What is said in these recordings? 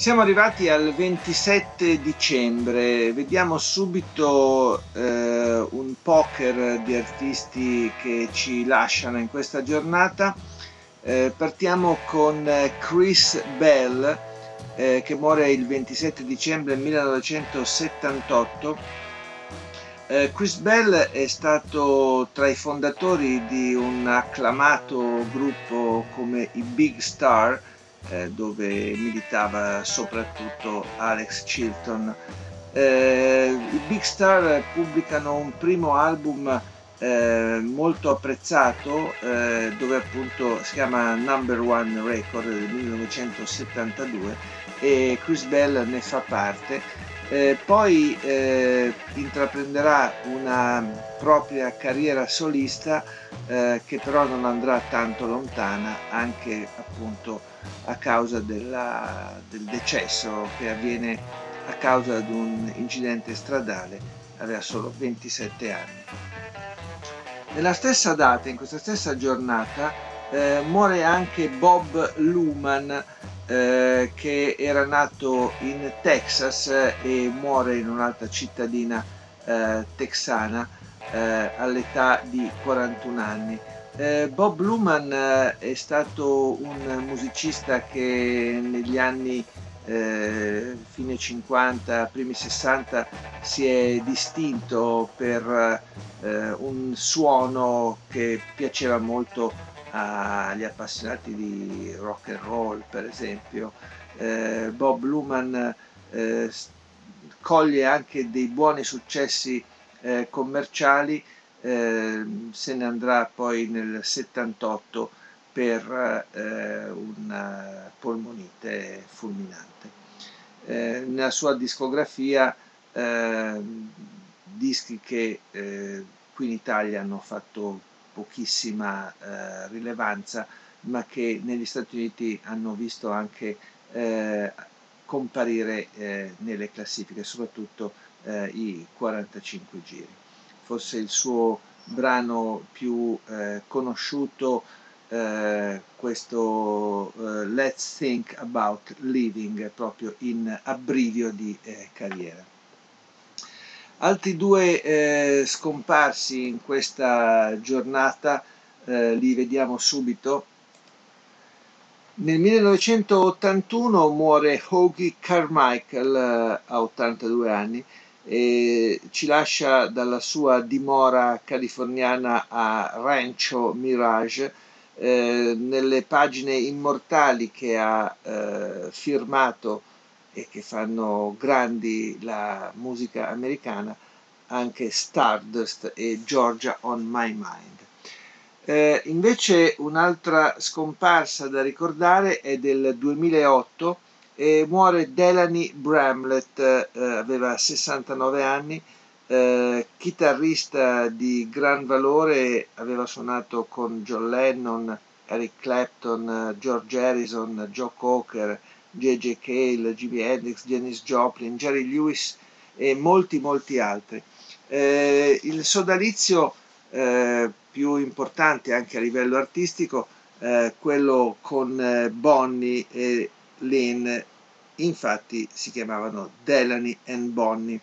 Siamo arrivati al 27 dicembre, vediamo subito eh, un poker di artisti che ci lasciano in questa giornata. Eh, partiamo con Chris Bell eh, che muore il 27 dicembre 1978. Eh, Chris Bell è stato tra i fondatori di un acclamato gruppo come i Big Star eh, dove militava soprattutto Alex Chilton. Eh, I Big Star pubblicano un primo album eh, molto apprezzato eh, dove appunto si chiama Number One Record del 1972 e Chris Bell ne fa parte. Eh, poi eh, intraprenderà una propria carriera solista eh, che però non andrà tanto lontana anche appunto a causa della, del decesso che avviene a causa di un incidente stradale, aveva solo 27 anni. Nella stessa data, in questa stessa giornata, eh, muore anche Bob Luman, eh, che era nato in Texas e muore in un'altra cittadina eh, texana eh, all'età di 41 anni. Eh, Bob Luman eh, è stato un musicista che negli anni eh, fine 50, primi 60 si è distinto per eh, un suono che piaceva molto agli appassionati di rock and roll, per esempio. Eh, Bob Luman eh, coglie anche dei buoni successi commerciali eh, se ne andrà poi nel 78 per eh, una polmonite fulminante. Eh, nella sua discografia ehm, dischi che eh, qui in Italia hanno fatto pochissima eh, rilevanza ma che negli Stati Uniti hanno visto anche eh, comparire nelle classifiche, soprattutto i 45 giri forse il suo brano più eh, conosciuto, eh, questo eh, Let's Think About Living, proprio in abbrivio di eh, carriera. Altri due eh, scomparsi in questa giornata eh, li vediamo subito. Nel 1981 muore Hoagie Carmichael a 82 anni e ci lascia dalla sua dimora californiana a Rancho Mirage eh, nelle pagine immortali che ha eh, firmato e che fanno grandi la musica americana anche Stardust e Georgia on My Mind. Eh, invece un'altra scomparsa da ricordare è del 2008 e muore Delany Bramlett, eh, aveva 69 anni, eh, chitarrista di gran valore, aveva suonato con John Lennon, Eric Clapton, George Harrison, Joe Cocker, J.J. Cale, Jimi Hendrix, Janis Joplin, Jerry Lewis e molti molti altri. Eh, il sodalizio eh, più importante anche a livello artistico, eh, quello con eh, Bonnie e Lynn infatti si chiamavano Delany and Bonnie.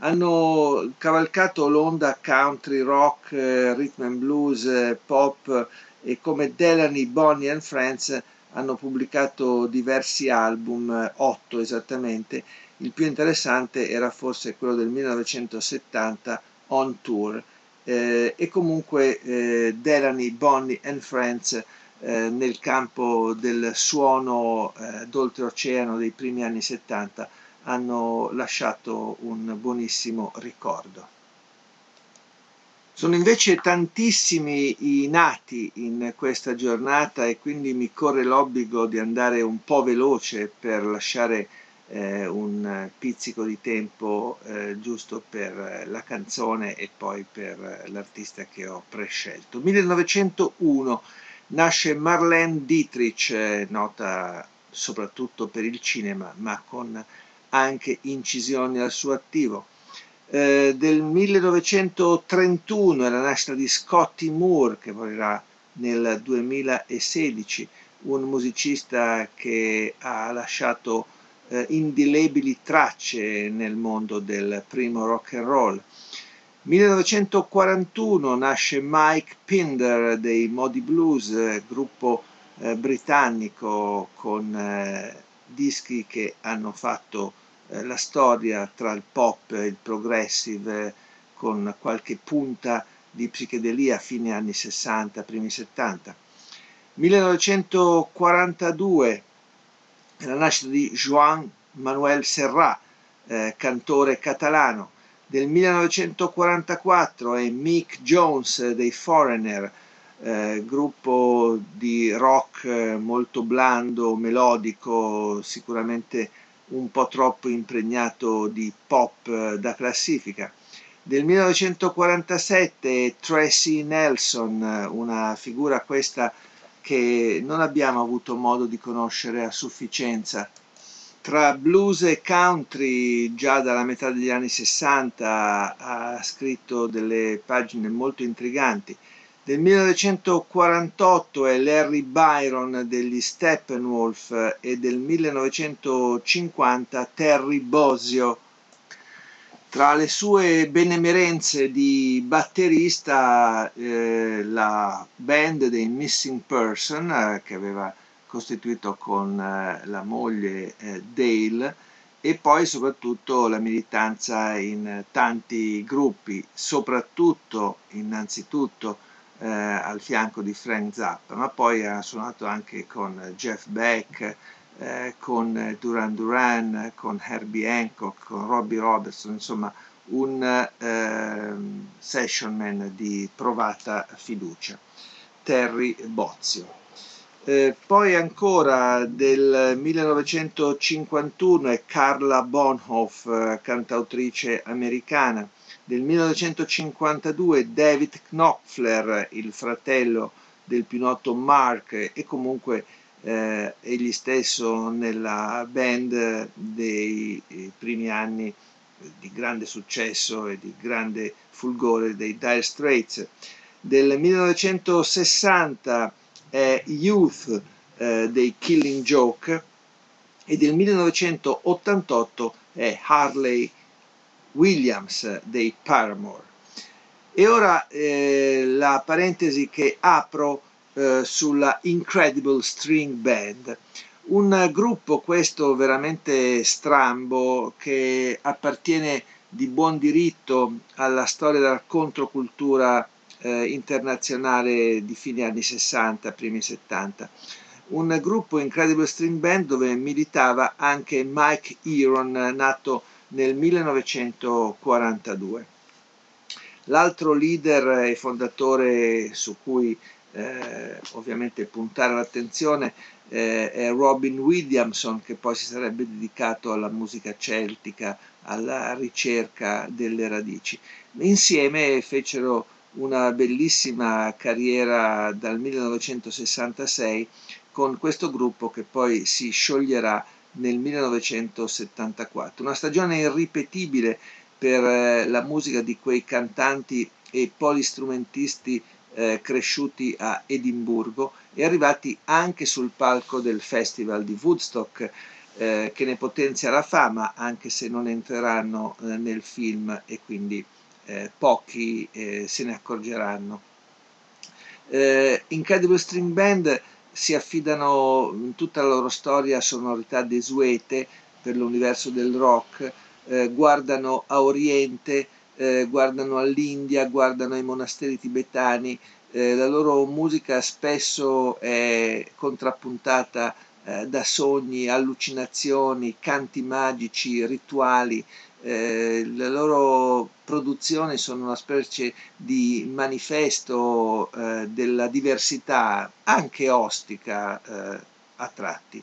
Hanno cavalcato l'onda country, rock, eh, rhythm and blues, eh, pop e come Delany, Bonnie and Friends hanno pubblicato diversi album, otto esattamente. Il più interessante era forse quello del 1970, On Tour. Eh, e comunque eh, Delany, Bonnie and Friends eh, nel campo del suono eh, d'oltreoceano dei primi anni 70 hanno lasciato un buonissimo ricordo. Sono invece tantissimi i nati in questa giornata e quindi mi corre l'obbligo di andare un po' veloce per lasciare eh, un pizzico di tempo eh, giusto per la canzone e poi per l'artista che ho prescelto. 1901 nasce Marlene Dietrich, eh, nota soprattutto per il cinema, ma con anche incisioni al suo attivo eh, del 1931 è la nascita di Scotty Moore che morirà nel 2016, un musicista che ha lasciato eh, indelebili tracce nel mondo del primo rock and roll. 1941 nasce Mike Pinder dei Modi Blues, gruppo eh, britannico con eh, dischi che hanno fatto eh, la storia tra il pop e il progressive eh, con qualche punta di psichedelia a fine anni 60, primi 70. 1942 la nascita di Joan Manuel Serrat, eh, cantore catalano. Del 1944 è Mick Jones dei Foreigner, eh, gruppo di rock eh, molto blando, melodico, sicuramente un po' troppo impregnato di pop eh, da classifica. Del 1947 Tracy Nelson, una figura questa che non abbiamo avuto modo di conoscere a sufficienza. Tra blues e country, già dalla metà degli anni 60 ha scritto delle pagine molto intriganti. Del 1948 è Larry Byron degli Steppenwolf e del 1950 Terry Bosio. Tra le sue benemerenze di batterista, eh, la band dei Missing Person, eh, che aveva costituito con eh, la moglie eh, Dale, e poi soprattutto la militanza in tanti gruppi, soprattutto innanzitutto eh, al fianco di Frank Zappa, ma poi ha suonato anche con Jeff Beck, eh, con Duran Duran, con Herbie Hancock, con Robbie Robertson, insomma un eh, session man di provata fiducia. Terry Bozio. Eh, poi ancora del 1951 è Carla Bonhoff, cantautrice americana del 1952 David Knopfler, il fratello del più noto Mark e comunque eh, egli stesso nella band dei primi anni di grande successo e di grande fulgore dei Dire Straits. Del 1960 è Youth eh, dei Killing Joke e del 1988 è Harley Williams dei Paramore. E ora eh, la parentesi che apro eh, sulla Incredible String Band, un gruppo questo veramente strambo che appartiene di buon diritto alla storia della controcultura eh, internazionale di fine anni 60, primi 70. Un gruppo Incredible String Band dove militava anche Mike Heron, nato nel 1942. L'altro leader e fondatore su cui eh, ovviamente puntare l'attenzione eh, è Robin Williamson che poi si sarebbe dedicato alla musica celtica, alla ricerca delle radici. Insieme fecero una bellissima carriera dal 1966 con questo gruppo che poi si scioglierà nel 1974. Una stagione irripetibile per eh, la musica di quei cantanti e polistrumentisti eh, cresciuti a Edimburgo e arrivati anche sul palco del Festival di Woodstock eh, che ne potenzia la fama anche se non entreranno eh, nel film e quindi eh, pochi eh, se ne accorgeranno. Incredible String Band si affidano in tutta la loro storia a sonorità desuete per l'universo del rock, eh, guardano a Oriente, eh, guardano all'India, guardano ai monasteri tibetani, eh, la loro musica spesso è contrappuntata eh, da sogni, allucinazioni, canti magici, rituali. Eh, le loro produzioni sono una specie di manifesto eh, della diversità, anche ostica eh, a tratti.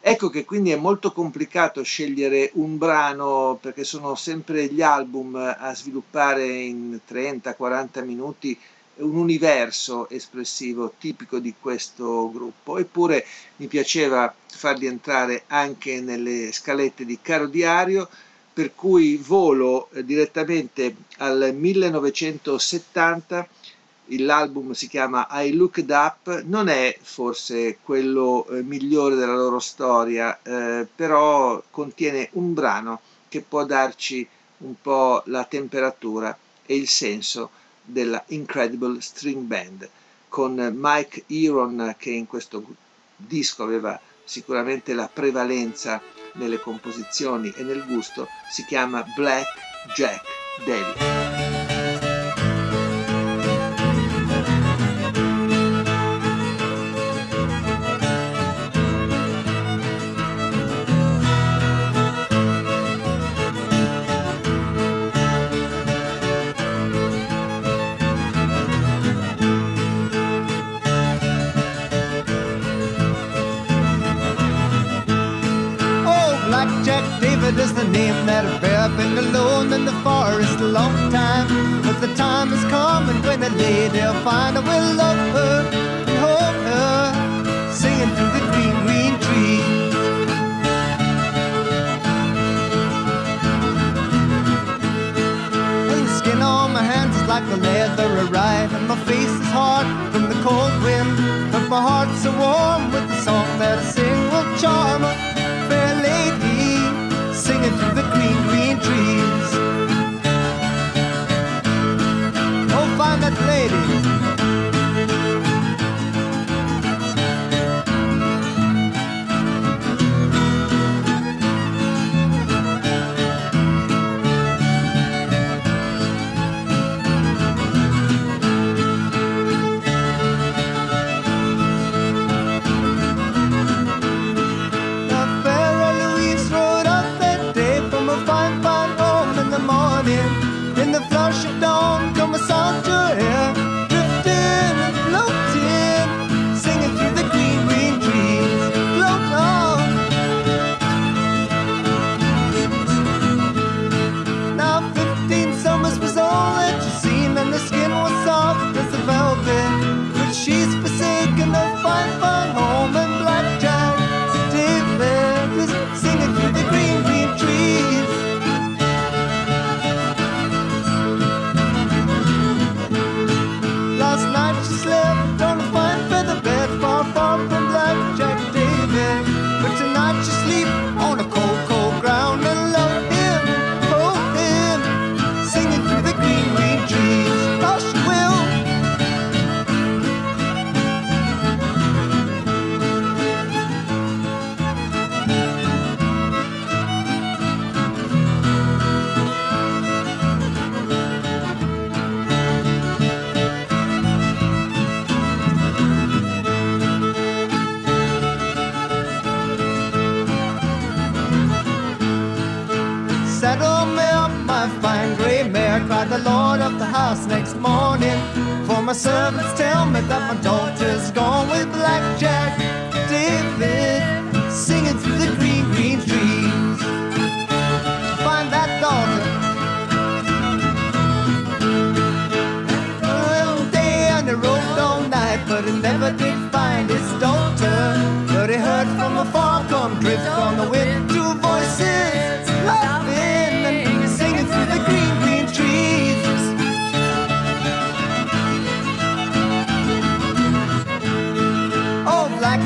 Ecco che quindi è molto complicato scegliere un brano perché sono sempre gli album a sviluppare in 30-40 minuti un universo espressivo tipico di questo gruppo, eppure mi piaceva farli entrare anche nelle scalette di Caro Diario, per cui volo eh, direttamente al 1970 l'album si chiama I Looked Up, non è forse quello eh, migliore della loro storia, eh, però contiene un brano che può darci un po' la temperatura e il senso della Incredible String Band, con Mike Iron che in questo disco aveva sicuramente la prevalenza nelle composizioni e nel gusto, si chiama Black Jack Daly. Name that I. I've been alone in the forest a long time. But the time is coming when the lady will find I will love her lady. Up the house next morning. For my servants tell me that my daughter's gone with Blackjack David.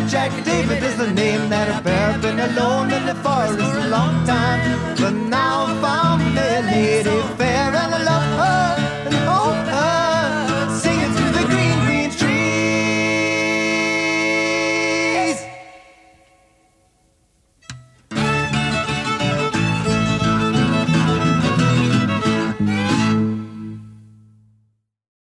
Jack David is the name that I've ever been alone in the forest a long time. But now I found a lady